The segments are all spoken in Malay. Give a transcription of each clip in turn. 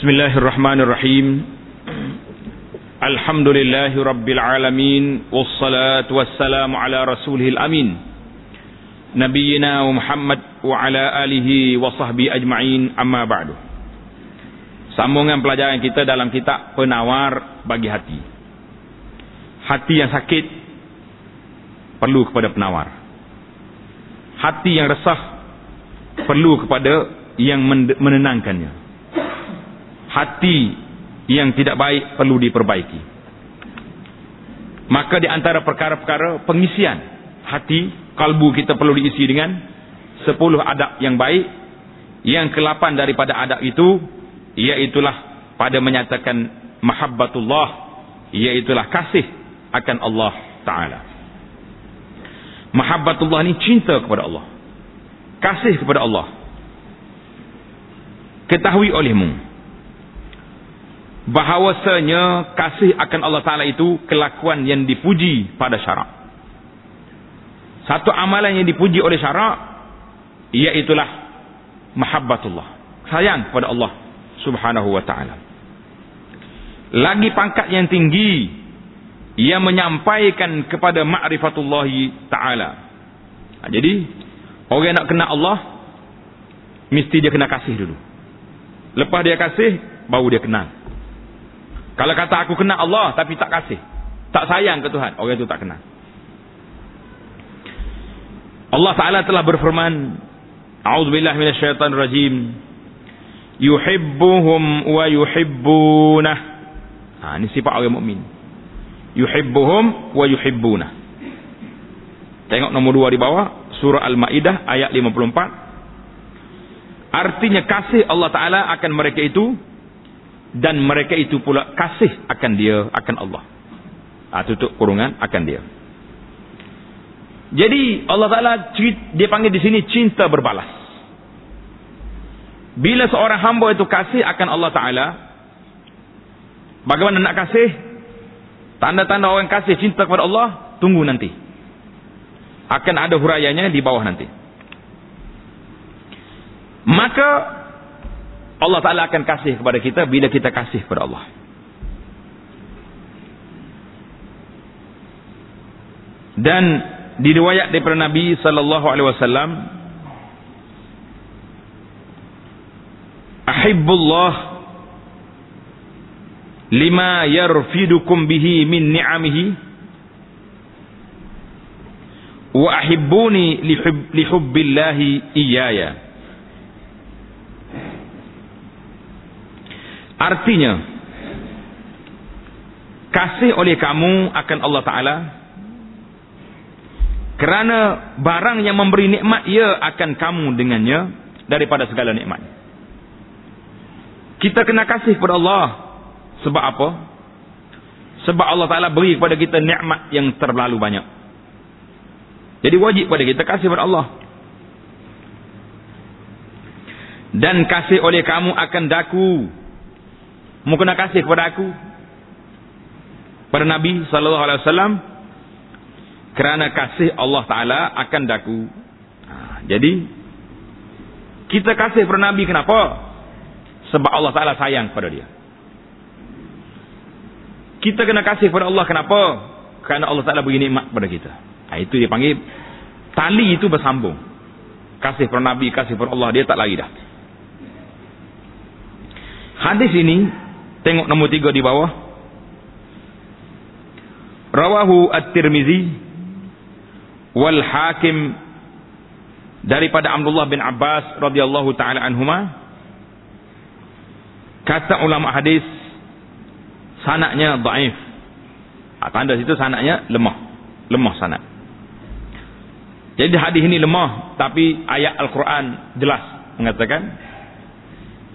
بسم الله الرحمن الرحيم الحمد لله رب العالمين والصلاة والسلام على رسوله الأمين نبينا ومحمد وعلى آله وصحبه أجمعين أما بعد Sambungan pelajaran kita dalam kitab penawar bagi hati. Hati yang sakit perlu kepada penawar. Hati yang resah perlu kepada yang menenangkannya. Hati yang tidak baik perlu diperbaiki. Maka di antara perkara-perkara pengisian hati, kalbu kita perlu diisi dengan sepuluh adab yang baik. Yang kelapan daripada adab itu iaitulah pada menyatakan mahabbatullah iaitulah kasih akan Allah taala mahabbatullah ni cinta kepada Allah kasih kepada Allah ketahui olehmu bahawasanya kasih akan Allah taala itu kelakuan yang dipuji pada syarak satu amalan yang dipuji oleh syarak iaitulah mahabbatullah sayang kepada Allah subhanahu wa ta'ala. Lagi pangkat yang tinggi, ia menyampaikan kepada ma'rifatullahi ta'ala. Ha, jadi, orang nak kenal Allah, mesti dia kena kasih dulu. Lepas dia kasih, baru dia kenal. Kalau kata aku kenal Allah, tapi tak kasih. Tak sayang ke Tuhan, orang itu tak kenal. Allah Ta'ala telah berfirman, A'udzubillah minasyaitanir rajim yuhibbuhum wa yuhibbunah. Ha, ini sifat orang mukmin. Yuhibbuhum wa yuhibbunah. Tengok nombor dua di bawah. Surah Al-Ma'idah ayat 54. Artinya kasih Allah Ta'ala akan mereka itu. Dan mereka itu pula kasih akan dia, akan Allah. Ha, tutup kurungan akan dia. Jadi Allah Ta'ala dia panggil di sini cinta berbalas. Bila seorang hamba itu kasih akan Allah Ta'ala. Bagaimana nak kasih? Tanda-tanda orang kasih cinta kepada Allah. Tunggu nanti. Akan ada hurayanya di bawah nanti. Maka Allah Ta'ala akan kasih kepada kita bila kita kasih kepada Allah. Dan diriwayat daripada Nabi sallallahu alaihi wasallam ahibbullah lima yarfidukum bihi min ni'amihi wa ahibbuni li hubbillahi iyaya artinya kasih oleh kamu akan Allah Ta'ala kerana barang yang memberi nikmat ia akan kamu dengannya daripada segala nikmat kita kena kasih kepada Allah. Sebab apa? Sebab Allah Ta'ala beri kepada kita nikmat yang terlalu banyak. Jadi wajib kepada kita kasih kepada Allah. Dan kasih oleh kamu akan daku. Mau kena kasih kepada aku. Pada Nabi Wasallam. Kerana kasih Allah Ta'ala akan daku. Ha, jadi. Kita kasih kepada Nabi kenapa? Sebab Allah Ta'ala sayang kepada dia. Kita kena kasih kepada Allah. Kenapa? Kerana Allah Ta'ala beri nikmat kepada kita. Nah, itu dia panggil. Tali itu bersambung. Kasih kepada Nabi, kasih kepada Allah. Dia tak lari dah. Hadis ini. Tengok nombor tiga di bawah. Rawahu at-Tirmizi. Wal hakim. Daripada Abdullah bin Abbas. radhiyallahu ta'ala anhumah kata ulama hadis sanaknya daif ha, tanda situ sanaknya lemah lemah sanad jadi hadis ini lemah tapi ayat Al-Quran jelas mengatakan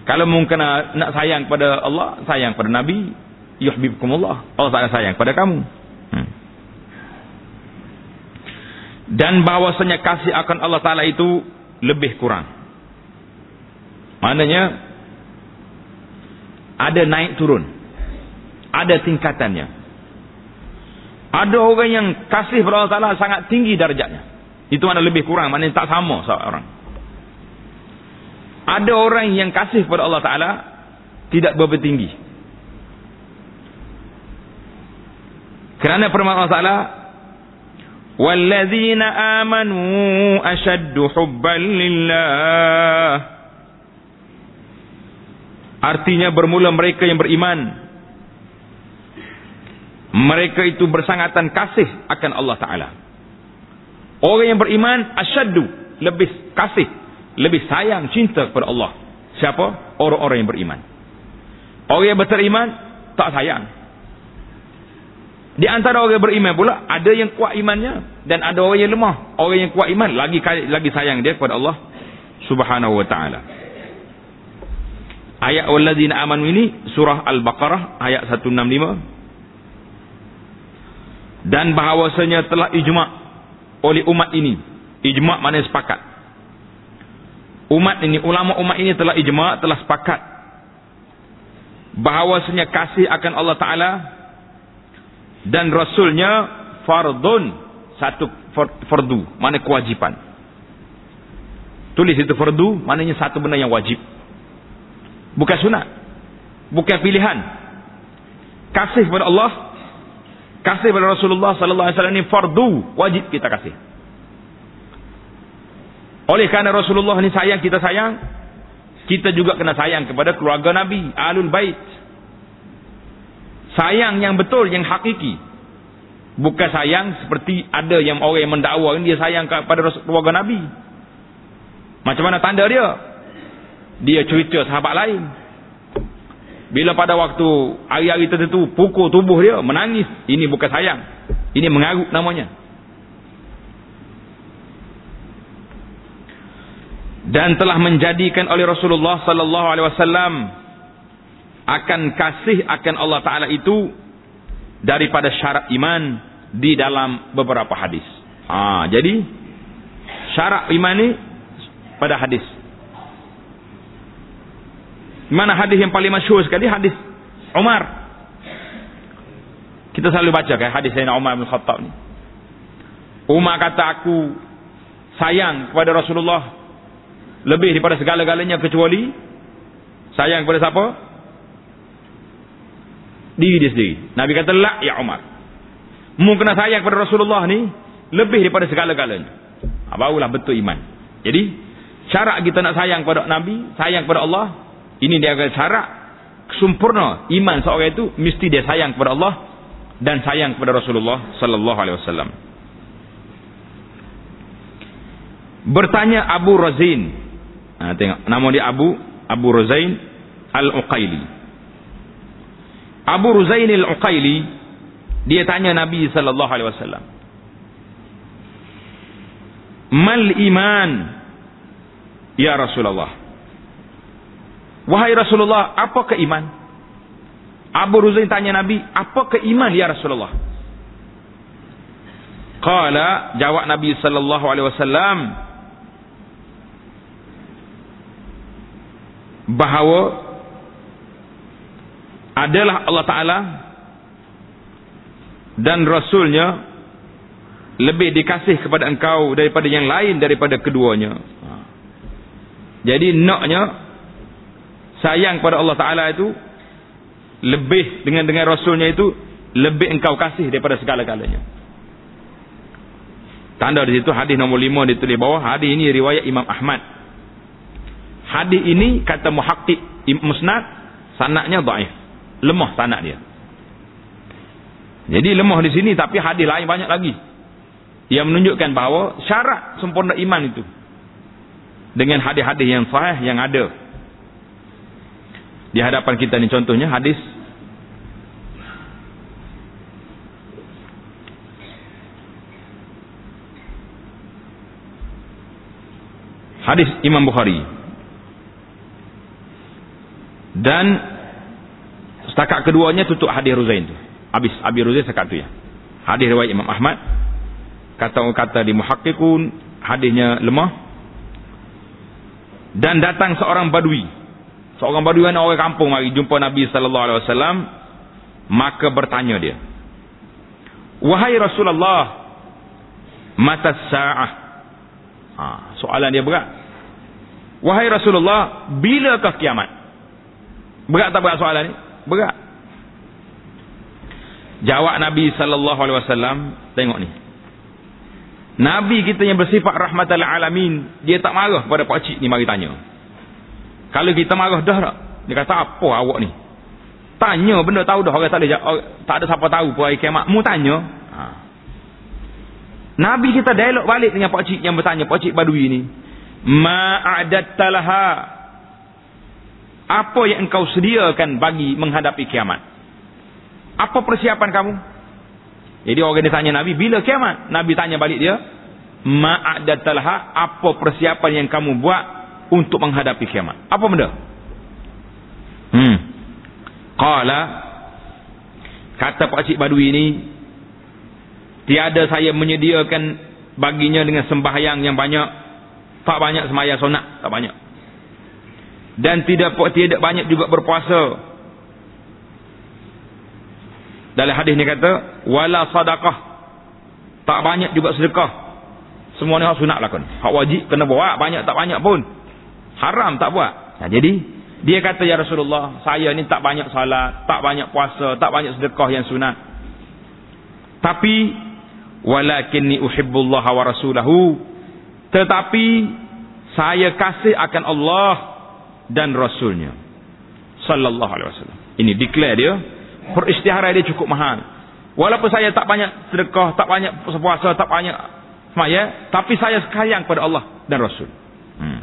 kalau mungkin nak sayang pada Allah sayang pada Nabi yuhibbukumullah Allah tak sayang pada kamu hmm. dan bahawasanya kasih akan Allah Ta'ala itu lebih kurang maknanya ada naik turun. Ada tingkatannya. Ada orang yang kasih kepada Allah Ta'ala sangat tinggi darjatnya. Itu mana lebih kurang, mana tak sama seorang. Ada orang yang kasih kepada Allah Ta'ala tidak berapa tinggi. Kerana firman Allah Taala Walladzina amanu ashaddu hubban lillah Artinya bermula mereka yang beriman mereka itu bersangatan kasih akan Allah Taala. Orang yang beriman asyaddu lebih kasih, lebih sayang, cinta kepada Allah. Siapa? Orang-orang yang beriman. Orang yang beriman tak sayang. Di antara orang yang beriman pula ada yang kuat imannya dan ada orang yang lemah. Orang yang kuat iman lagi lagi sayang dia kepada Allah Subhanahu wa taala. Ayat walladzina amanu ini surah Al-Baqarah ayat 165. Dan bahawasanya telah ijma' oleh umat ini. Ijma' mana sepakat. Umat ini, ulama umat ini telah ijma', telah sepakat. Bahawasanya kasih akan Allah Ta'ala dan rasulnya fardun satu fardu mana kewajipan. Tulis itu fardu maknanya satu benda yang wajib. Bukan sunat bukan pilihan. Kasih kepada Allah kasih kepada Rasulullah sallallahu alaihi wasallam ini fardu wajib kita kasih oleh kerana Rasulullah ini sayang kita sayang. Kita juga kena sayang kepada keluarga Nabi alul bait. Sayang yang betul yang hakiki. Bukan sayang seperti ada yang orang yang mendakwa dia sayang kepada keluarga Nabi. Macam mana tanda dia? Dia cerita sahabat lain. Bila pada waktu hari-hari tertentu pukul tubuh dia menangis. Ini bukan sayang. Ini mengarut namanya dan telah menjadikan oleh Rasulullah sallallahu alaihi wasallam akan kasih akan Allah Ta'ala itu daripada syarat iman di dalam beberapa hadis. Ha, jadi syarat iman ini pada hadis. Mana hadis yang paling masyhur sekali? Hadis Umar. Kita selalu baca kan hadis Sayyidina Umar bin Khattab ni. Umar kata aku sayang kepada Rasulullah lebih daripada segala-galanya kecuali sayang kepada siapa? diri dia sendiri. Nabi kata, La ya Umar. Mungkin kena sayang kepada Rasulullah ni, lebih daripada segala-galanya. Ha, barulah betul iman. Jadi, syarat kita nak sayang kepada Nabi, sayang kepada Allah, ini dia akan syarat sempurna iman seorang itu, mesti dia sayang kepada Allah, dan sayang kepada Rasulullah sallallahu alaihi wasallam. Bertanya Abu Razin. Ha, tengok, nama dia Abu Abu Razain Al-Uqaili. Abu Ruzain al-Uqaili dia tanya Nabi sallallahu alaihi wasallam Mal iman ya Rasulullah? Wahai Rasulullah apa ke iman? Abu Ruzain tanya Nabi apa ke iman ya Rasulullah? Qala jawab Nabi sallallahu alaihi wasallam bahawa adalah Allah Ta'ala dan Rasulnya lebih dikasih kepada engkau daripada yang lain daripada keduanya. Jadi naknya sayang kepada Allah Ta'ala itu lebih dengan dengan Rasulnya itu lebih engkau kasih daripada segala-galanya. Tanda di situ hadis nombor lima ditulis bawah. Hadis ini riwayat Imam Ahmad. Hadis ini kata muhakkik musnad sanaknya daif lemah sanad dia. Jadi lemah di sini tapi hadis lain banyak lagi. Yang menunjukkan bahawa syarat sempurna iman itu dengan hadis-hadis yang sahih yang ada di hadapan kita ni contohnya hadis hadis Imam Bukhari dan Setakat keduanya tutup hadis Ruzain tu. Habis Abi Ruzain sekat tu ya. Hadis riwayat Imam Ahmad. Kata orang kata di muhakkikun hadisnya lemah. Dan datang seorang badui. Seorang badui yang orang kampung mari jumpa Nabi sallallahu alaihi wasallam maka bertanya dia. Wahai Rasulullah, mata sa'ah? Ha, soalan dia berat. Wahai Rasulullah, bilakah kiamat? Berat tak berat soalan ni? Berat. Jawab Nabi sallallahu alaihi wasallam, tengok ni. Nabi kita yang bersifat rahmatal alamin, dia tak marah pada pak cik ni mari tanya. Kalau kita marah dah tak? Dia kata apa awak ni? Tanya benda tahu dah orang tak ada tak ada siapa tahu pun hari kiamat. Mu tanya. Ha. Nabi kita dialog balik dengan pak cik yang bertanya, pak cik badui ni. Ma'adattalaha. Apa yang engkau sediakan bagi menghadapi kiamat? Apa persiapan kamu? Jadi orang dia tanya Nabi, bila kiamat? Nabi tanya balik dia, ma'adatalha, apa persiapan yang kamu buat untuk menghadapi kiamat? Apa benda? Hmm. Qala kata Pak Cik Badui ini tiada saya menyediakan baginya dengan sembahyang yang banyak tak banyak semaya sunat tak banyak dan tidak tidak banyak juga berpuasa dalam hadis ni kata wala sadaqah. Tak banyak juga sedekah. Semua ni hak sunat lakon. Hak wajib kena buat, banyak tak banyak pun. Haram tak buat. Nah, jadi dia kata ya Rasulullah, saya ni tak banyak salat, tak banyak puasa, tak banyak sedekah yang sunat. Tapi walakinni uhibbullah wa rasulahu. Tetapi saya kasih akan Allah dan Rasulnya. Sallallahu alaihi wasallam. Ini declare dia peristiharan dia cukup mahal. Walaupun saya tak banyak sedekah, tak banyak puasa, tak banyak semaya, tapi saya sayang kepada Allah dan Rasul. Hmm.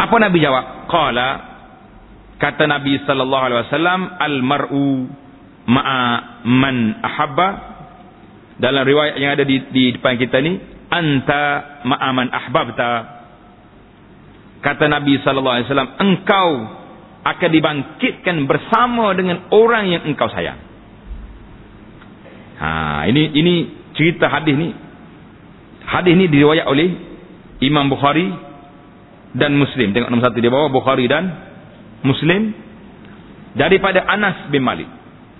Apa Nabi jawab? Qala kata Nabi sallallahu alaihi wasallam al mar'u ma'a man ahabba dalam riwayat yang ada di, di depan kita ni anta ma'a man ahbabta kata Nabi sallallahu alaihi wasallam engkau akan dibangkitkan bersama dengan orang yang engkau sayang. Ha, ini ini cerita hadis ni. Hadis ni diriwayat oleh Imam Bukhari dan Muslim. Tengok nombor satu dia bawa Bukhari dan Muslim daripada Anas bin Malik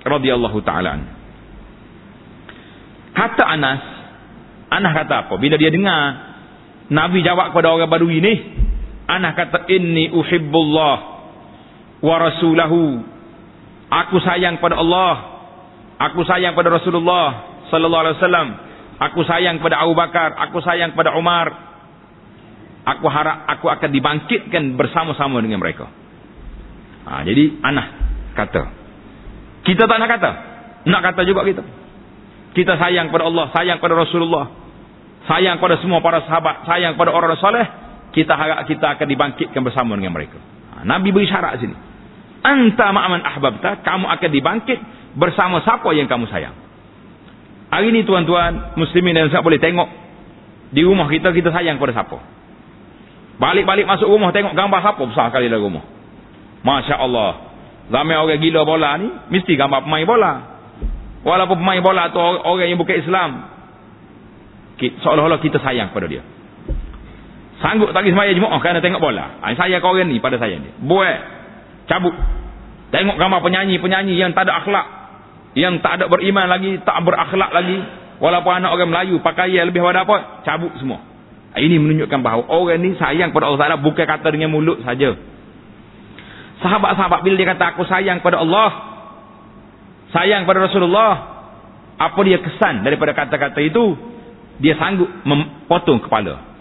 radhiyallahu taala. Kata Anas, Anas kata apa? Bila dia dengar Nabi jawab kepada orang baru ini, Anas kata inni uhibbullah wa rasulahu. Aku sayang pada Allah. Aku sayang pada Rasulullah sallallahu alaihi wasallam. Aku sayang pada Abu Bakar. Aku sayang pada Umar. Aku harap aku akan dibangkitkan bersama-sama dengan mereka. Ha, jadi anak kata kita tak nak kata. Nak kata juga kita. Kita sayang pada Allah sayang pada Rasulullah sayang pada semua para sahabat sayang pada orang soleh kita harap kita akan dibangkitkan bersama dengan mereka. Ha, Nabi beri syarat sini. Anta ma'aman ahbabta kamu akan dibangkit bersama siapa yang kamu sayang. Hari ini tuan-tuan muslimin dan saya boleh tengok di rumah kita kita sayang pada siapa. Balik-balik masuk rumah tengok gambar siapa besar kali dalam rumah. Masya Allah. Ramai orang gila bola ni mesti gambar pemain bola. Walaupun pemain bola tu orang yang bukan Islam seolah-olah kita sayang pada dia sanggup tak semaya jemaah kerana tengok bola. Saya kau orang ni pada saya ni. Buat. Cabut. Tengok gambar penyanyi-penyanyi yang tak ada akhlak. Yang tak ada beriman lagi tak berakhlak lagi. Walaupun anak orang Melayu pakaian lebih pada apa? Cabut semua. Ini menunjukkan bahawa orang ni sayang pada Allah Ta'ala bukan kata dengan mulut saja. Sahabat-sahabat bila dia kata aku sayang pada Allah sayang pada Rasulullah apa dia kesan daripada kata-kata itu? Dia sanggup memotong kepala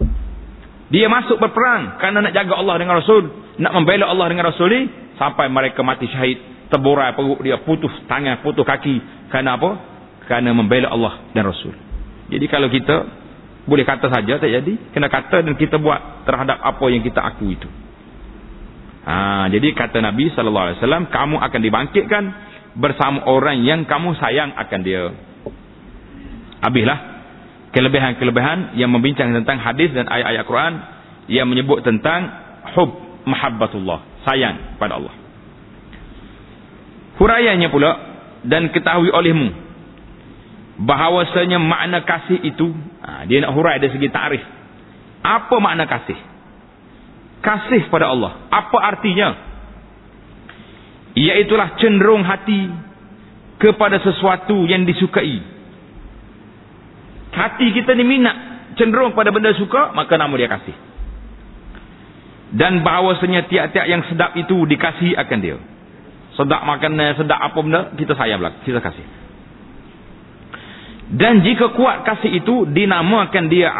dia masuk berperang kerana nak jaga Allah dengan Rasul. Nak membela Allah dengan Rasul ni sampai mereka mati syahid. Terburai perut dia putus tangan putus kaki. Kerana apa? Kerana membela Allah dan Rasul. Jadi kalau kita boleh kata saja tak jadi. Kena kata dan kita buat terhadap apa yang kita aku itu. Ha, jadi kata Nabi SAW kamu akan dibangkitkan bersama orang yang kamu sayang akan dia. Habislah kelebihan-kelebihan yang membincang tentang hadis dan ayat-ayat Quran. Yang menyebut tentang hub mahabbatullah sayang pada Allah. Huraiannya pula dan ketahui olehmu bahawasanya makna kasih itu ha, dia nak hurai dari segi tarikh apa makna kasih? Kasih pada Allah. Apa artinya? Iaitulah cenderung hati kepada sesuatu yang disukai hati kita ni minat cenderung pada benda suka maka nama dia kasih. Dan bahawasanya tiap-tiap yang sedap itu dikasih akan dia. Sedap makanan sedap apa benda kita sayang belak kita kasih. Dan jika kuat kasih itu dinamakan dia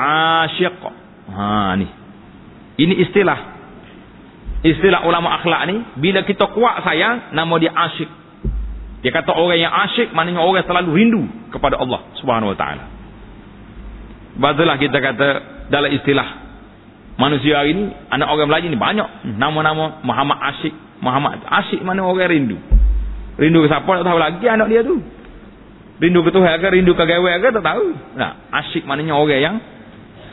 asyik. Ha ni. Ini istilah. Istilah ulama akhlak ni bila kita kuat sayang nama dia asyik. Dia kata orang yang asyik maknanya orang selalu rindu kepada Allah subhanahu wa ta'ala Bazulah kita kata dalam istilah manusia hari ni anak orang Melayu ni banyak. Nama-nama Muhammad Asyik Muhammad Asyik mana orang rindu. Rindu ke siapa tak tahu lagi anak dia tu. Rindu ke Tuhan ke rindu ke gawe ke tak tahu. Nah, Asyik maknanya orang yang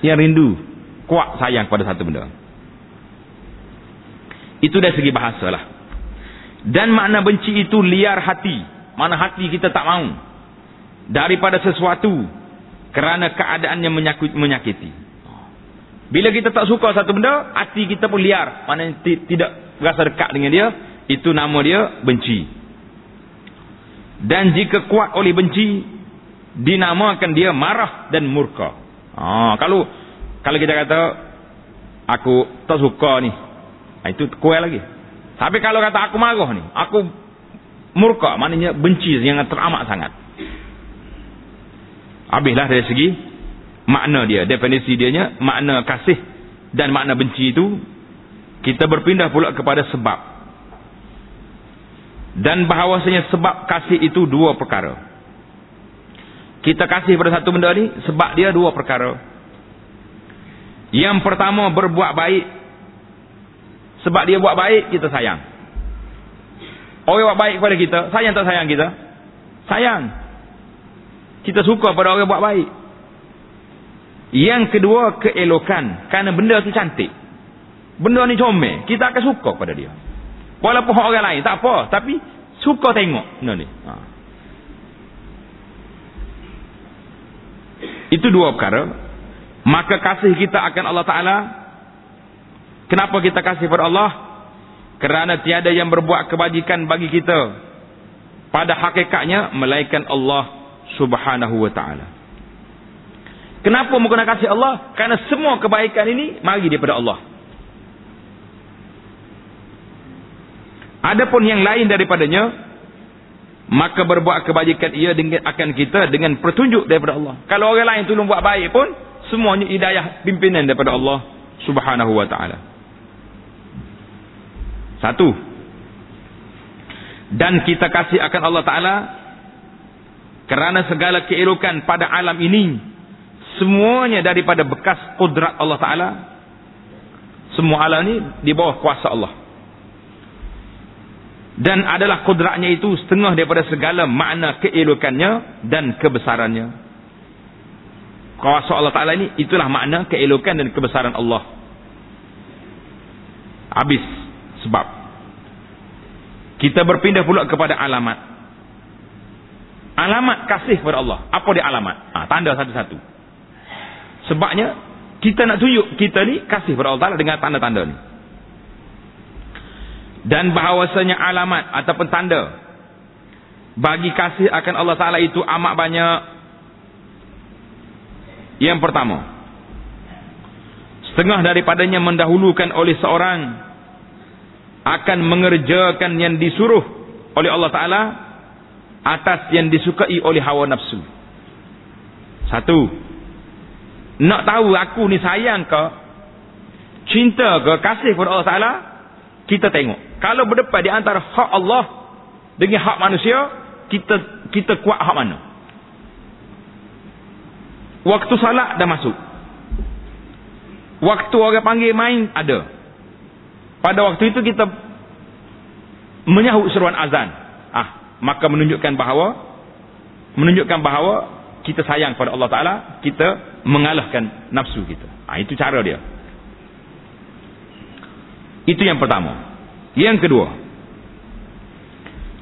yang rindu. Kuat sayang pada satu benda. Itu dari segi bahasa lah. Dan makna benci itu liar hati. Mana hati kita tak mau daripada sesuatu kerana keadaannya menyakiti bila kita tak suka satu benda, hati kita pun liar. Mana tidak rasa dekat dengan dia, itu nama dia benci. Dan jika kuat oleh benci, dinamakan dia marah dan murka. Ha, kalau kalau kita kata, aku tak suka ni, ha, itu kuat lagi. Tapi kalau kata aku marah ni, aku murka, maknanya benci yang teramat sangat. Habislah dari segi makna dia definisi dia nya makna kasih dan makna benci itu kita berpindah pula kepada sebab. Dan bahawasanya sebab kasih itu dua perkara. Kita kasih pada satu benda ni sebab dia dua perkara. Yang pertama berbuat baik. Sebab dia buat baik kita sayang. Orang buat baik kepada kita sayang tak sayang kita? Sayang kita suka pada orang buat baik yang kedua keelokan kerana benda tu cantik. Benda ni comel, kita akan suka pada dia. Walaupun orang lain tak apa, tapi suka tengok benda ni. Ha. Itu dua perkara. Maka kasih kita akan Allah Taala. Kenapa kita kasih pada Allah? Kerana tiada yang berbuat kebajikan bagi kita pada hakikatnya melainkan Allah Subhanahu wa taala. Kenapa menggunakan kasih Allah? Karena semua kebaikan ini mari daripada Allah. Adapun yang lain daripadanya, maka berbuat kebajikan ia dengan, akan kita dengan petunjuk daripada Allah. Kalau orang lain tolong buat baik pun, semuanya hidayah pimpinan daripada Allah subhanahu wa ta'ala. Satu. Dan kita kasih akan Allah ta'ala kerana segala keelokan pada alam ini semuanya daripada bekas kudrat Allah Ta'ala semua alam ni di bawah kuasa Allah. Dan adalah kudratnya itu setengah daripada segala makna keelokannya dan kebesarannya. Kuasa Allah Ta'ala ini itulah makna keelokan dan kebesaran Allah. Habis sebab. Kita berpindah pula kepada alamat alamat kasih kepada Allah apa dia alamat ha, tanda satu-satu Sebabnya kita nak tunjuk kita ni kasih kepada Allah Taala dengan tanda-tanda ni. Dan bahawasanya alamat ataupun tanda bagi kasih akan Allah Taala itu amat banyak. Yang pertama, setengah daripadanya mendahulukan oleh seorang akan mengerjakan yang disuruh oleh Allah Taala atas yang disukai oleh hawa nafsu. Satu, nak tahu aku ni sayang ke cinta ke kasih kepada Allah Taala kita tengok. Kalau berdepan di antara hak Allah dengan hak manusia kita kita kuat hak mana? Waktu salat dah masuk. Waktu orang panggil main ada. Pada waktu itu kita menyahut seruan azan maka menunjukkan bahawa menunjukkan bahawa kita sayang pada Allah Ta'ala, kita mengalahkan nafsu kita. Ha, itu cara dia. Itu yang pertama. Yang kedua.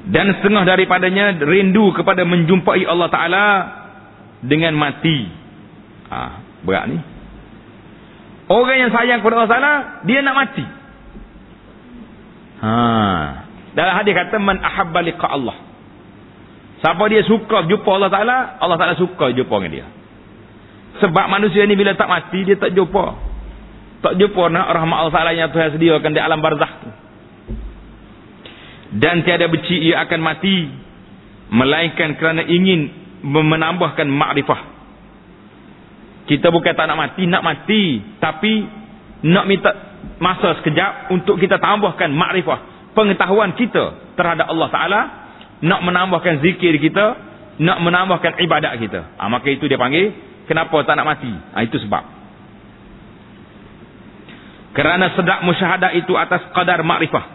Dan setengah daripadanya rindu kepada menjumpai Allah Ta'ala dengan mati. Ha, berat ni. Orang yang sayang kepada Allah Ta'ala, dia nak mati. Ha. Dalam hadis kata, Man ahabba liqa Allah. Siapa dia suka jumpa Allah Ta'ala, Allah Ta'ala suka jumpa dengan dia. Sebab manusia ni bila tak mati, dia tak jumpa. Tak jumpa nak rahmat Allah Ta'ala yang Tuhan sediakan di alam barzah tu. Dan tiada beci ia akan mati. Melainkan kerana ingin menambahkan makrifah. Kita bukan tak nak mati, nak mati. Tapi nak minta masa sekejap untuk kita tambahkan makrifah. Pengetahuan kita terhadap Allah Ta'ala. Nak menambahkan zikir kita. Nak menambahkan ibadat kita. Ha, maka itu dia panggil. Kenapa tak nak mati? Ha, itu sebab. Kerana sedap musyahadah itu atas kadar makrifah.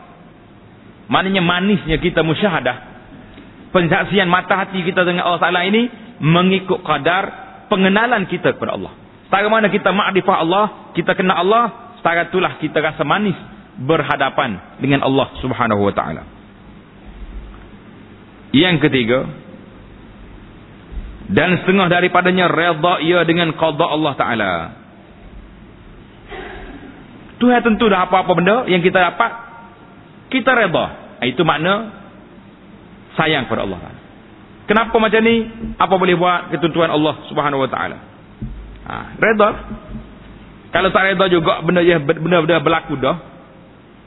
Maknanya manisnya kita musyahadah. Pensaksian mata hati kita dengan Allah Ta'ala ini. Mengikut kadar pengenalan kita kepada Allah. Setara mana kita makrifah Allah. Kita kenal Allah. Setara itulah kita rasa manis. Berhadapan dengan Allah Subhanahu Wa Ta'ala. Yang ketiga. Dan setengah daripadanya reda ia dengan qadha Allah Ta'ala. Tuhan tentu dah apa-apa benda yang kita dapat kita reda. Itu makna sayang kepada Allah. Kenapa macam ni? Apa boleh buat ketentuan Allah Subhanahu Wa Taala? Ha, reda. Kalau tak reda juga benda yang benda-benda berlaku dah.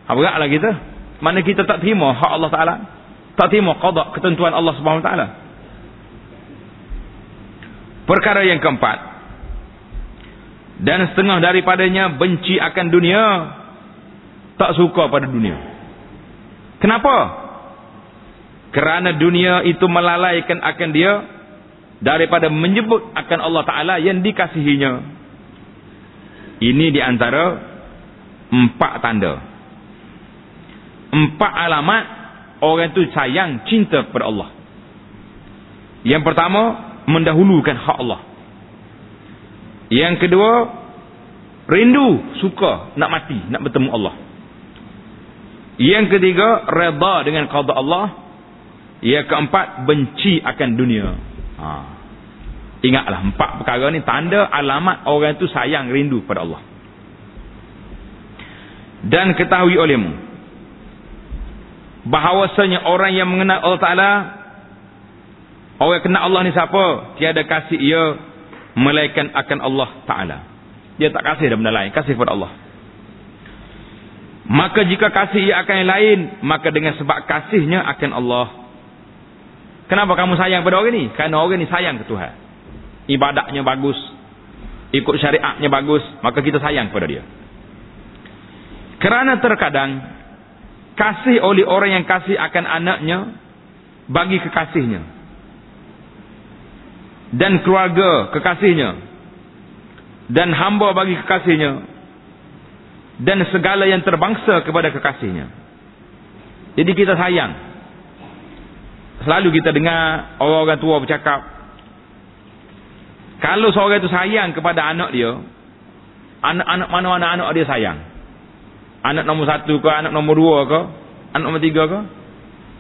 Apa lah kita? Mana kita tak terima hak Allah Taala? Tak terima qada ketentuan Allah Subhanahu Wa Taala. Perkara yang keempat, dan setengah daripadanya benci akan dunia tak suka pada dunia. Kenapa? Kerana dunia itu melalaikan akan dia daripada menyebut akan Allah Ta'ala yang dikasihinya. Ini diantara empat tanda. Empat alamat orang itu sayang cinta kepada Allah yang pertama mendahulukan hak Allah yang kedua, rindu, suka nak mati, nak bertemu Allah. Yang ketiga, reda dengan qada Allah. Yang keempat, benci akan dunia. Ha. Ingatlah, empat perkara ni tanda alamat orang itu sayang, rindu pada Allah. Dan ketahui olehmu, bahawasanya orang yang mengenal Allah Ta'ala, orang yang kenal Allah ni siapa? Tiada kasih ia melainkan akan Allah Ta'ala. Dia tak kasih dah benda lain. Kasih kepada Allah. Maka jika kasih ia akan yang lain. Maka dengan sebab kasihnya akan Allah. Kenapa kamu sayang pada orang ni? Kerana orang ni sayang ke Tuhan. Ibadahnya bagus. Ikut syariatnya bagus. Maka kita sayang kepada dia. Kerana terkadang. Kasih oleh orang yang kasih akan anaknya. Bagi kekasihnya. Dan keluarga kekasihnya. Dan hamba bagi kekasihnya. Dan segala yang terbangsa kepada kekasihnya. Jadi kita sayang. Selalu kita dengar orang-orang tua bercakap kalau seorang itu sayang kepada anak dia anak-anak mana-mana anak dia sayang anak nombor satu ke anak nombor dua ke anak nombor tiga ke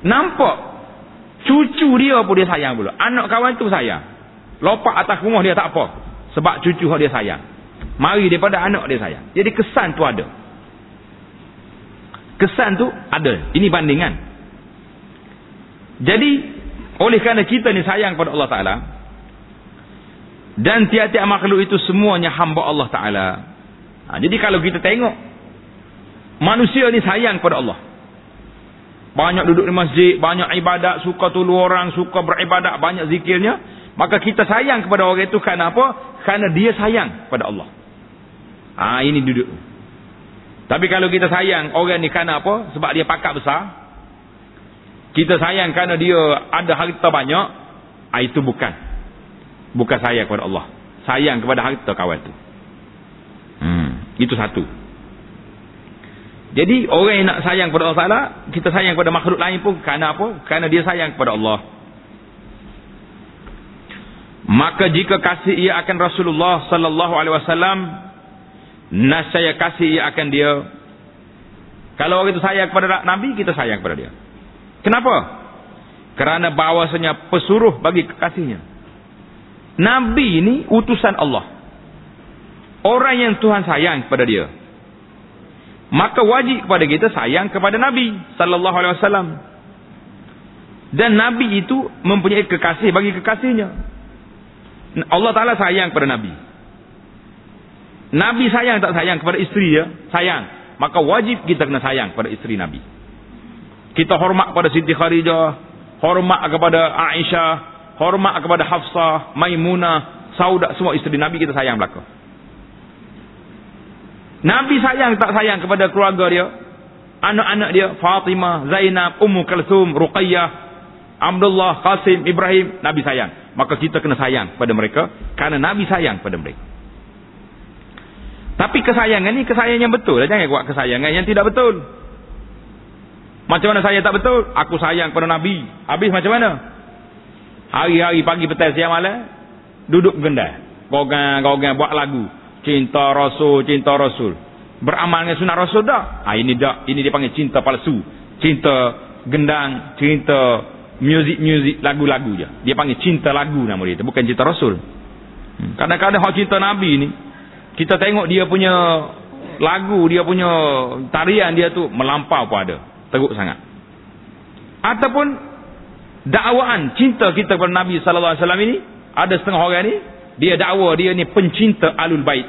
nampak cucu dia pun dia sayang pula anak kawan tu sayang Lopak atas rumah dia tak apa. Sebab cucu dia sayang. Mari daripada anak dia sayang. Jadi kesan tu ada. Kesan tu ada. Ini bandingan. Jadi, oleh kerana kita ni sayang kepada Allah Ta'ala. Dan tiap-tiap makhluk itu semuanya hamba Allah Ta'ala. Ha, jadi kalau kita tengok. Manusia ni sayang kepada Allah. Banyak duduk di masjid. Banyak ibadat. Suka tulu orang. Suka beribadat. Banyak zikirnya. Maka kita sayang kepada orang itu kerana apa? Kerana dia sayang kepada Allah. Ah ini duduk. Tapi kalau kita sayang orang ni kerana apa? Sebab dia pakak besar. Kita sayang kerana dia ada harta banyak. Ah itu bukan. Bukan sayang kepada Allah. Sayang kepada harta kawan itu. Hmm, itu satu. Jadi orang yang nak sayang kepada Allah Taala, kita sayang kepada makhluk lain pun kerana apa? Kerana dia sayang kepada Allah. Maka jika kasih ia akan Rasulullah sallallahu alaihi wasallam, nasaya kasih ia akan dia. Kalau orang itu sayang kepada Nabi, kita sayang kepada dia. Kenapa? Kerana bahawasanya pesuruh bagi kekasihnya. Nabi ini utusan Allah. Orang yang Tuhan sayang kepada dia. Maka wajib kepada kita sayang kepada Nabi sallallahu alaihi wasallam. Dan Nabi itu mempunyai kekasih bagi kekasihnya. Allah Ta'ala sayang pada Nabi. Nabi sayang tak sayang kepada isteri dia? Sayang. Maka wajib kita kena sayang kepada isteri Nabi. Kita hormat kepada Siti Kharijah, hormat kepada Aisyah, hormat kepada Hafsah, Maimunah, Saudah, semua isteri Nabi kita sayang belaka. Nabi sayang tak sayang kepada keluarga dia? Anak-anak dia, Fatimah, Zainab, Ummu Kalsum, Ruqayyah, Abdullah, Qasim, Ibrahim, Nabi sayang. Maka kita kena sayang pada mereka kerana Nabi sayang pada mereka. Tapi kesayangan ni kesayangan yang betul. Jangan buat kesayangan yang tidak betul. Macam mana saya tak betul? Aku sayang pada Nabi. Habis macam mana? Hari-hari pagi petang siang malam duduk gendai. Gogang-gogang buat lagu. Cinta Rasul, cinta Rasul. Beramal dengan sunat Rasul dah. Ha, ini dah, ini dia panggil cinta palsu. Cinta gendang, cinta muzik-muzik lagu-lagu je. Dia panggil cinta lagu nama dia. Bukan cinta Rasul. Hmm. Kadang-kadang hak cinta Nabi ni kita tengok dia punya lagu, dia punya tarian dia tu melampau pun ada. Teruk sangat. Ataupun dakwaan cinta kita kepada Nabi sallallahu alaihi wasallam ini, ada setengah orang ni, dia dakwa dia ni pencinta alul bait.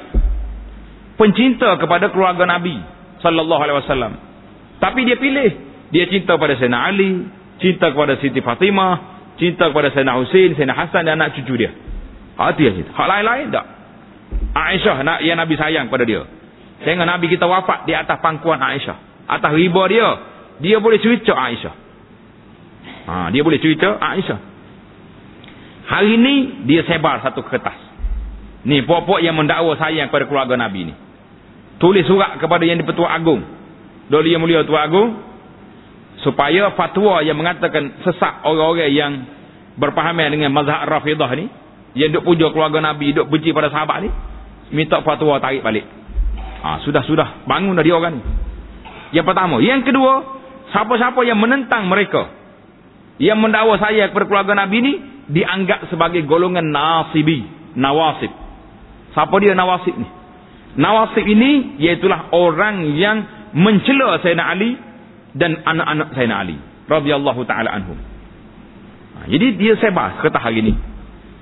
Pencinta kepada keluarga Nabi sallallahu alaihi wasallam. Tapi dia pilih, dia cinta kepada Sayyidina Ali, cinta kepada Siti Fatimah, cinta kepada Sayyidina Husain, Sayyidina Hasan dan anak cucu dia. Hati dia cinta. Hak lain-lain tak. Aisyah nak yang Nabi sayang pada dia. Tengok Nabi kita wafat di atas pangkuan Aisyah. Atas riba dia, dia boleh cerita Aisyah. Ha, dia boleh cerita Aisyah. Hari ini dia sebar satu kertas. Ni puak-puak yang mendakwa sayang kepada keluarga Nabi ni. Tulis surat kepada yang di-Pertua Agung. Doli yang mulia Tuan Agung supaya fatwa yang mengatakan sesak orang-orang yang berpahaman dengan mazhab Rafidah ni yang duk puja keluarga Nabi, duk benci pada sahabat ni, minta fatwa tarik balik. Ha, sudah-sudah, bangun dah dia orang ni. Yang pertama. Yang kedua, siapa-siapa yang menentang mereka, yang mendakwa saya kepada keluarga Nabi ni, dianggap sebagai golongan nasibi, nawasib. Siapa dia nawasib ni? Nawasib ini, iaitulah orang yang mencela Sayyidina Ali dan anak-anak Sayyidina Ali. radhiyallahu ta'ala anhum. Ha, jadi dia sebar kata hari ini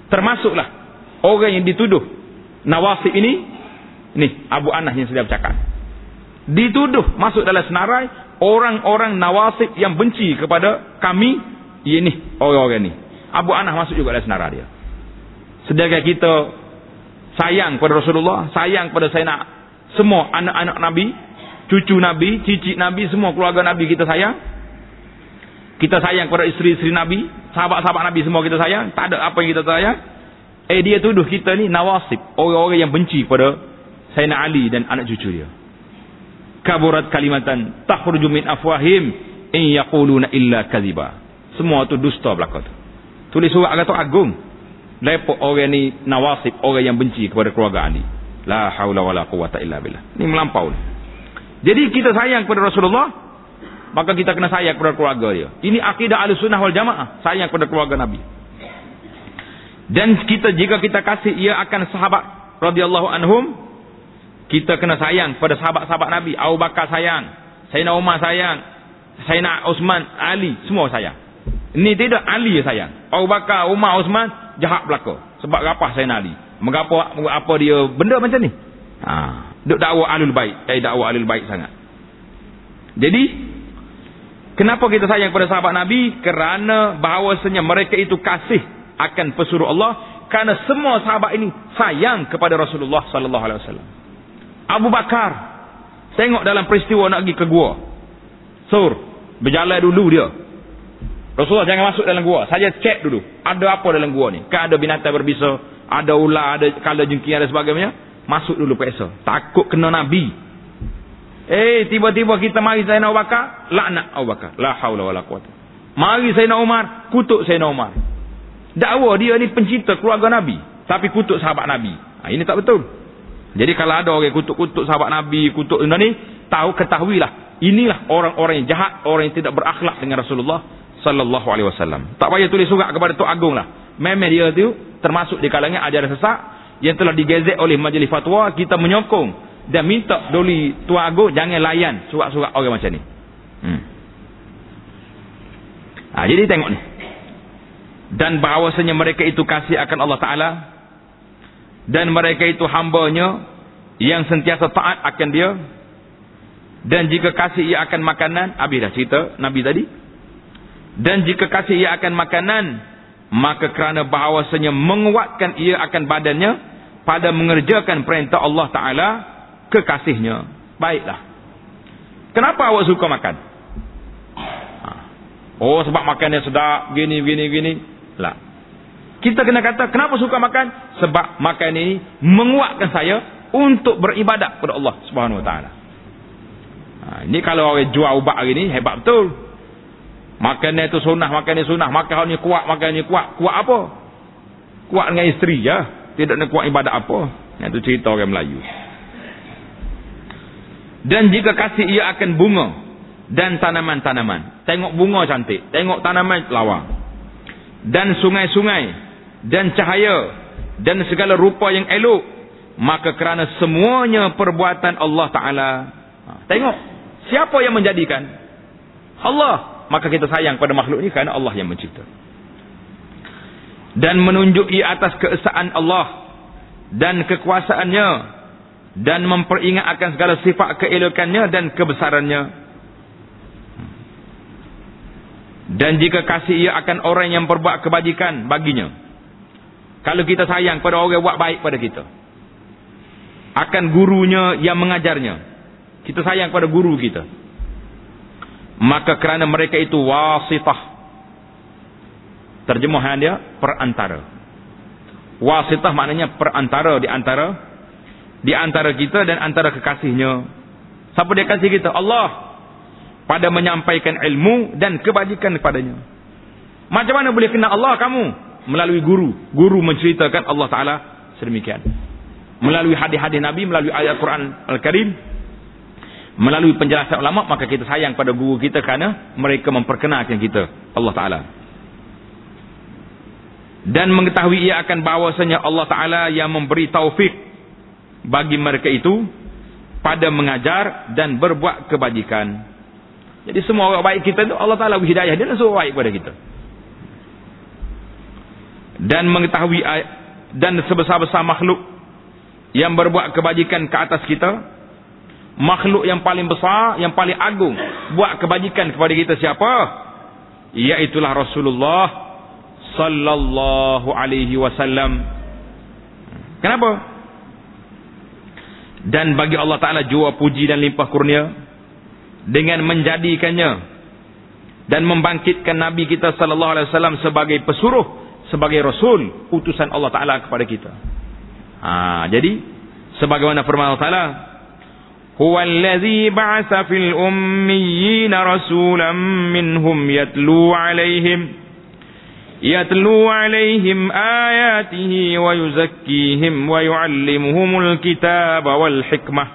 termasuklah orang yang dituduh nawasib ini ni Abu Anas yang sudah bercakap dituduh masuk dalam senarai orang-orang nawasib yang benci kepada kami ini orang-orang ni Abu Anas masuk juga dalam senarai dia sedangkan kita sayang kepada Rasulullah sayang kepada Sayyidina semua anak-anak Nabi cucu Nabi, cicit Nabi semua keluarga Nabi kita sayang kita sayang kepada isteri-isteri Nabi sahabat-sahabat Nabi semua kita sayang, tak ada apa yang kita sayang. Eh dia tuduh kita ni nawasib, orang-orang yang benci pada Sayyidina Ali dan anak cucu dia. Kaburat kalimatan takhruju min afwahim in yaquluna illa kadhiba. Semua tu dusta belaka tu. Tulis surat kata agung. Lepok orang ni nawasib, orang yang benci kepada keluarga Ali. La haula wala quwata illa billah. Ni melampau. Jadi kita sayang kepada Rasulullah, maka kita kena sayang kepada keluarga dia. Ini akidah al-sunnah wal jamaah. Sayang kepada keluarga Nabi. Dan kita jika kita kasih ia akan sahabat radhiyallahu anhum, kita kena sayang kepada sahabat-sahabat Nabi. Abu Bakar sayang, Sayyidina Umar sayang, Sayyidina Uthman, Ali, semua sayang. Ini tidak Ali yang sayang. Abu Bakar, Umar, Uthman jahat belaka. Sebab apa Sayyidina Ali? Mengapa apa dia benda macam ni? Ha, duk dakwa alul bait, eh dakwa alul bait sangat. Jadi Kenapa kita sayang kepada sahabat Nabi? Kerana bahawasanya mereka itu kasih akan pesuruh Allah. Kerana semua sahabat ini sayang kepada Rasulullah sallallahu alaihi wasallam. Abu Bakar tengok dalam peristiwa nak pergi ke gua. Sur, berjalan dulu dia. Rasulullah jangan masuk dalam gua. Saja cek dulu. Ada apa dalam gua ni? Kan ada binatang berbisa, ada ular, ada kala jengking dan sebagainya. Masuk dulu periksa. Takut kena Nabi. Eh tiba-tiba kita mari Sayyidina Abu Bakar, laknat Abu Bakar. La haula wala quwata. Mari Sayyidina Umar, kutuk Sayyidina Umar. Dakwa dia ni pencinta keluarga Nabi, tapi kutuk sahabat Nabi. Ha, ini tak betul. Jadi kalau ada orang kutuk-kutuk sahabat Nabi, kutuk ni, tahu ketahuilah, inilah orang-orang yang jahat, orang yang tidak berakhlak dengan Rasulullah sallallahu alaihi wasallam. Tak payah tulis surat kepada Tok Agung lah. Memang dia tu termasuk di kalangan ajaran sesat yang telah digezek oleh majlis fatwa, kita menyokong dan minta doli Tuan Agung jangan layan surat-surat orang macam ni. Hmm. Ha, jadi tengok ni. Dan bahawasanya mereka itu kasih akan Allah Ta'ala. Dan mereka itu hambanya. yang sentiasa taat akan dia dan jika kasih ia akan makanan habis dah cerita Nabi tadi dan jika kasih ia akan makanan maka kerana bahawasanya menguatkan ia akan badannya pada mengerjakan perintah Allah Ta'ala kekasihnya baiklah kenapa awak suka makan ha. oh sebab makannya sedap gini gini gini lah kita kena kata kenapa suka makan sebab makan ini menguatkan saya untuk beribadat kepada Allah Subhanahu Wa Taala. Ha, ini kalau orang jual ubat hari ni hebat betul. Makan itu sunnah, makan sunnah, makan ni kuat, makan ni kuat. Kuat apa? Kuat dengan isteri ya. Tidak nak kuat ibadat apa. Itu cerita orang Melayu. Dan jika kasih ia akan bunga dan tanaman-tanaman. Tengok bunga cantik, tengok tanaman lawa. Dan sungai-sungai dan cahaya dan segala rupa yang elok maka kerana semuanya perbuatan Allah Ta'ala ha, tengok siapa yang menjadikan Allah maka kita sayang pada makhluk ini kerana Allah yang mencipta dan menunjuki atas keesaan Allah dan kekuasaannya dan memperingat akan segala sifat keelokannya dan kebesarannya dan jika kasih ia akan orang yang berbuat kebajikan baginya kalau kita sayang pada orang yang buat baik pada kita akan gurunya yang mengajarnya. Kita sayang pada guru kita. Maka kerana mereka itu wasitah. Terjemahan dia perantara. Wasitah maknanya perantara di antara di antara kita dan antara kekasihnya. Siapa dia kasih kita? Allah. Pada menyampaikan ilmu dan kebajikan kepadanya. Macam mana boleh kenal Allah kamu? Melalui guru. Guru menceritakan Allah Ta'ala sedemikian melalui hadis-hadis Nabi, melalui ayat Quran Al-Karim, melalui penjelasan ulama, maka kita sayang pada guru kita kerana mereka memperkenalkan kita Allah Taala. Dan mengetahui ia akan bahawasanya Allah Taala yang memberi taufik bagi mereka itu pada mengajar dan berbuat kebajikan. Jadi semua orang baik kita itu Allah Taala hidayah dia semua baik pada kita. Dan mengetahui dan sebesar-besar makhluk yang berbuat kebajikan ke atas kita makhluk yang paling besar yang paling agung buat kebajikan kepada kita siapa? Iaitulah Rasulullah sallallahu alaihi wasallam. Kenapa? Dan bagi Allah taala jua puji dan limpah kurnia dengan menjadikannya dan membangkitkan nabi kita sallallahu alaihi wasallam sebagai pesuruh sebagai rasul utusan Allah taala kepada kita. Ha, jadi sebagaimana firman Allah Taala, "Huwa allazi ba'atha fil ummiyyin rasulan minhum yatlu 'alaihim yatlu 'alaihim ayatihi wa yuzakkihim wa yu'allimuhumul kitaba wal hikmah."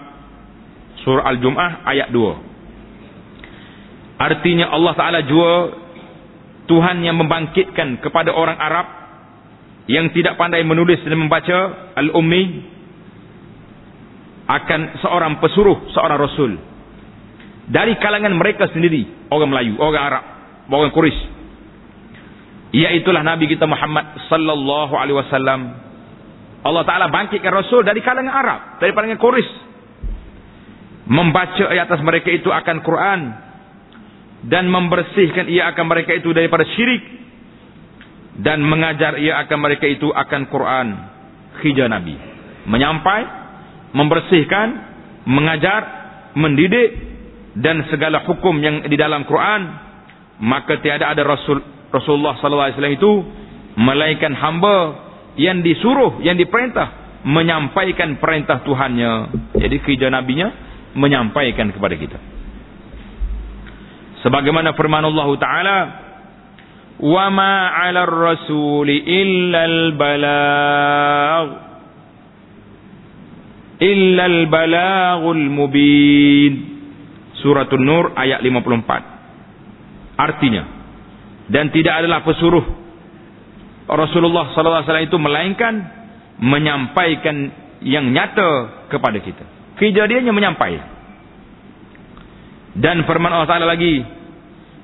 Surah Al-Jumu'ah ayat 2. Artinya Allah Taala jua Tuhan yang membangkitkan kepada orang Arab yang tidak pandai menulis dan membaca al-ummi akan seorang pesuruh seorang rasul. Dari kalangan mereka sendiri orang Melayu orang Arab orang Quraisy. Iaitulah nabi kita Muhammad sallallahu alaihi wasallam. Allah taala bangkitkan rasul dari kalangan Arab dari kalangan Quraisy. Membaca ayat atas mereka itu akan Quran. Dan membersihkan ia akan mereka itu daripada syirik. Dan mengajar ia akan mereka itu akan Quran. Hijau Nabi. Menyampai membersihkan, mengajar, mendidik dan segala hukum yang di dalam Quran, maka tiada ada Rasul Rasulullah sallallahu alaihi wasallam itu melainkan hamba yang disuruh, yang diperintah menyampaikan perintah Tuhannya. Jadi kerja nabinya menyampaikan kepada kita. Sebagaimana firman Allah Taala, وَمَا عَلَى illa al balagh illa al-balaghul mubin. Surah An-Nur ayat 54. Artinya dan tidak adalah pesuruh Rasulullah sallallahu alaihi wasallam itu melainkan menyampaikan yang nyata kepada kita. Kejadiannya menyampaikan. Dan firman Allah Taala lagi,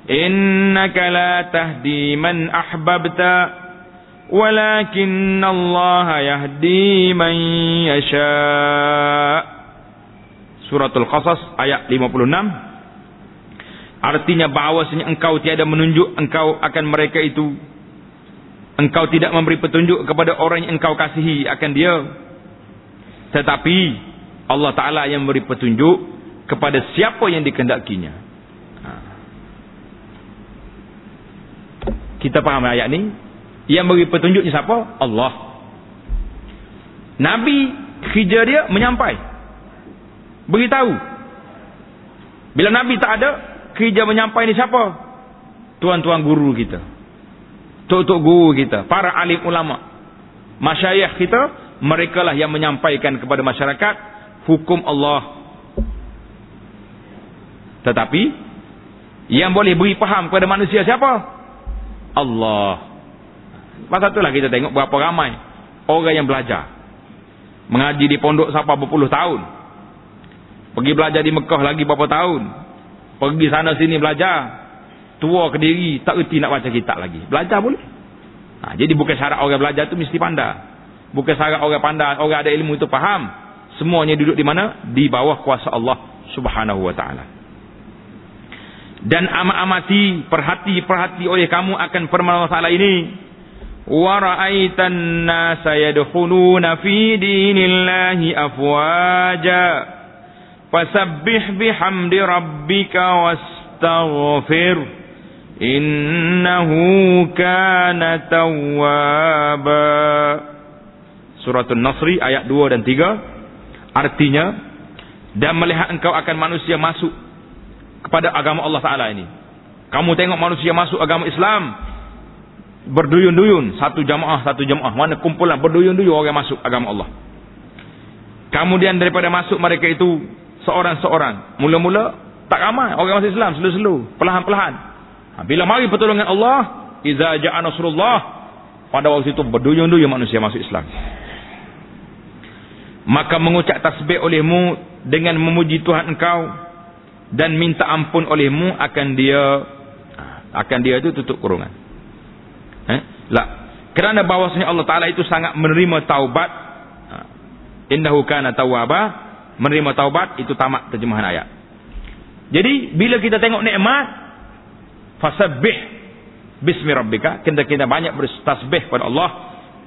"Innaka la tahdi man ahbabta" ولكن الله يهدي من يشاء Suratul Qasas ayat 56 Artinya bahawasanya engkau tiada menunjuk engkau akan mereka itu Engkau tidak memberi petunjuk kepada orang yang engkau kasihi akan dia Tetapi Allah Ta'ala yang memberi petunjuk kepada siapa yang dikendakinya ha. Kita faham ayat ni yang beri petunjuknya siapa? Allah. Nabi kerja dia menyampai. Beritahu. Bila Nabi tak ada, kerja menyampai ni siapa? Tuan-tuan guru kita. Tok-tok guru kita. Para alim ulama. Masyayah kita, mereka lah yang menyampaikan kepada masyarakat hukum Allah. Tetapi, yang boleh beri faham kepada manusia siapa? Allah. Masa itulah kita tengok berapa ramai orang yang belajar. Mengaji di pondok sampai berpuluh tahun. Pergi belajar di Mekah lagi berapa tahun. Pergi sana sini belajar. Tua ke diri, tak erti nak baca kitab lagi. Belajar boleh. Ha, jadi bukan syarat orang belajar tu mesti pandai. Bukan syarat orang pandai, orang ada ilmu itu faham. Semuanya duduk di mana? Di bawah kuasa Allah subhanahu wa ta'ala. Dan amat-amati, perhati-perhati oleh kamu akan permasalahan ini ورأيت الناس يدخلون في دين الله أفواجا فسبح بحمد ربك واستغفر إنه كان توابا Surah An-Nasri ayat 2 dan 3 artinya dan melihat engkau akan manusia masuk kepada agama Allah Taala ini. Kamu tengok manusia masuk agama Islam, berduyun-duyun satu jamaah satu jamaah. Mana kumpulan berduyun-duyun orang masuk agama Allah. Kemudian daripada masuk mereka itu seorang-seorang. Mula-mula tak ramai orang masuk Islam selu-selu perlahan-perlahan. Ha, bila mari pertolongan Allah iza ja'a nasrullah pada waktu itu berduyun-duyun manusia masuk Islam. Maka mengucap tasbih olehmu dengan memuji Tuhan engkau dan minta ampun olehmu akan dia ha, akan dia itu tutup kurungan? Lah. Kerana bahawasanya Allah Ta'ala itu sangat menerima taubat. Ha. Innahu kana tawwaba. Menerima taubat itu tamat terjemahan ayat. Jadi bila kita tengok nikmat fasabbih bismi rabbika kita kita banyak bertasbih pada Allah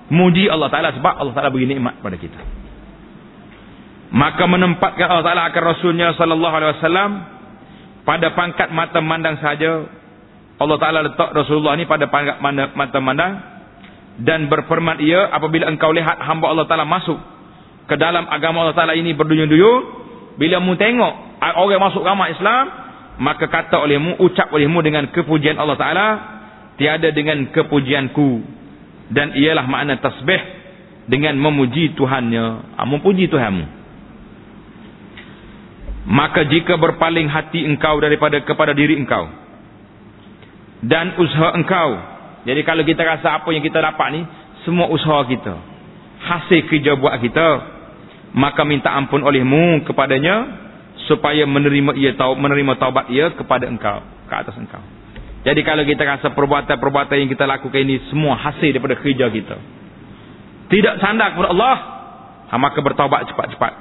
muji Allah Taala sebab Allah Taala beri nikmat pada kita. Maka menempatkan Allah Taala akan Rasulnya sallallahu alaihi wasallam pada pangkat mata mandang saja Allah Ta'ala letak Rasulullah ni pada mata mandang dan berfirman ia apabila engkau lihat hamba Allah Ta'ala masuk ke dalam agama Allah Ta'ala ini berduyun-duyun bila mu tengok orang masuk agama Islam maka kata olehmu ucap olehmu dengan kepujian Allah Ta'ala tiada dengan kepujianku. Dan ialah makna tasbih dengan memuji Tuhannya. Ha, memuji Tuhanmu. Maka jika berpaling hati engkau daripada kepada diri engkau dan usaha engkau. Jadi kalau kita rasa apa yang kita dapat ni, semua usaha kita. Hasil kerja buat kita. Maka minta ampun olehmu kepadanya supaya menerima ia tahu menerima taubat ia kepada engkau, ke atas engkau. Jadi kalau kita rasa perbuatan-perbuatan yang kita lakukan ini semua hasil daripada kerja kita. Tidak sandar kepada Allah, ha, maka bertaubat cepat-cepat.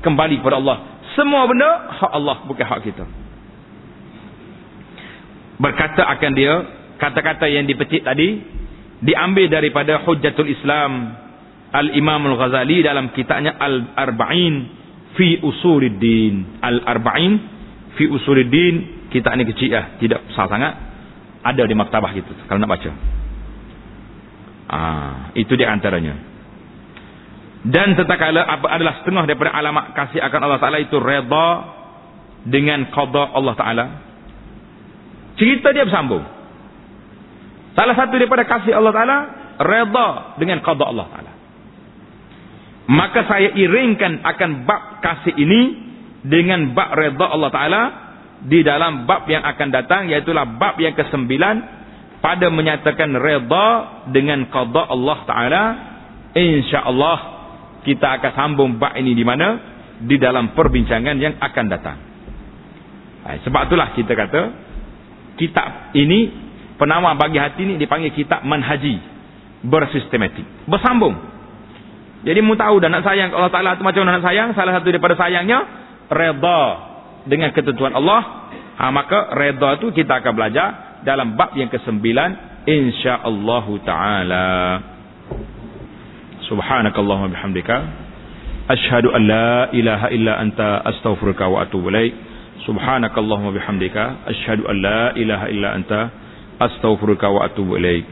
Kembali kepada Allah. Semua benda hak Allah bukan hak kita berkata akan dia kata-kata yang dipecik tadi diambil daripada Hujjatul Islam Al-Imam Al-Ghazali dalam kitabnya Al-Arba'in fi Usuluddin. Al-Arba'in fi Usuluddin kitab ni kecil lah tidak besar sangat ada di maktabah gitu kalau nak baca. Ah, itu di antaranya. Dan tetakala adalah setengah daripada alamat kasih akan Allah Ta'ala itu reda dengan qada Allah Ta'ala Cerita dia bersambung. Salah satu daripada kasih Allah Ta'ala, reda dengan qada Allah Ta'ala. Maka saya iringkan akan bab kasih ini dengan bab reda Allah Ta'ala di dalam bab yang akan datang, iaitulah bab yang kesembilan pada menyatakan reda dengan qada Allah Ta'ala. InsyaAllah kita akan sambung bab ini di mana? Di dalam perbincangan yang akan datang. Sebab itulah kita kata, kitab ini penama bagi hati ini dipanggil kitab manhaji bersistematik. Bersambung. Jadi mu tahu dah nak sayang Allah Ta'ala tu macam mana nak sayang. Salah satu daripada sayangnya. Reda dengan ketentuan Allah. Ha, maka reda tu kita akan belajar dalam bab yang kesembilan. InsyaAllah Ta'ala. Subhanakallahumma bihamdika. Ashhadu an la ilaha illa anta astaghfiruka wa atubu ilaik. Subhanakallahumma bihamdika. Ashhadu an la ilaha illa anta astaghfiruka wa atubu ilaik.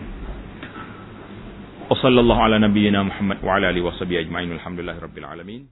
Wa ala nabiyyina Muhammad wa ala alihi wa sahbihi ajma'in. Alhamdulillahirabbil alamin.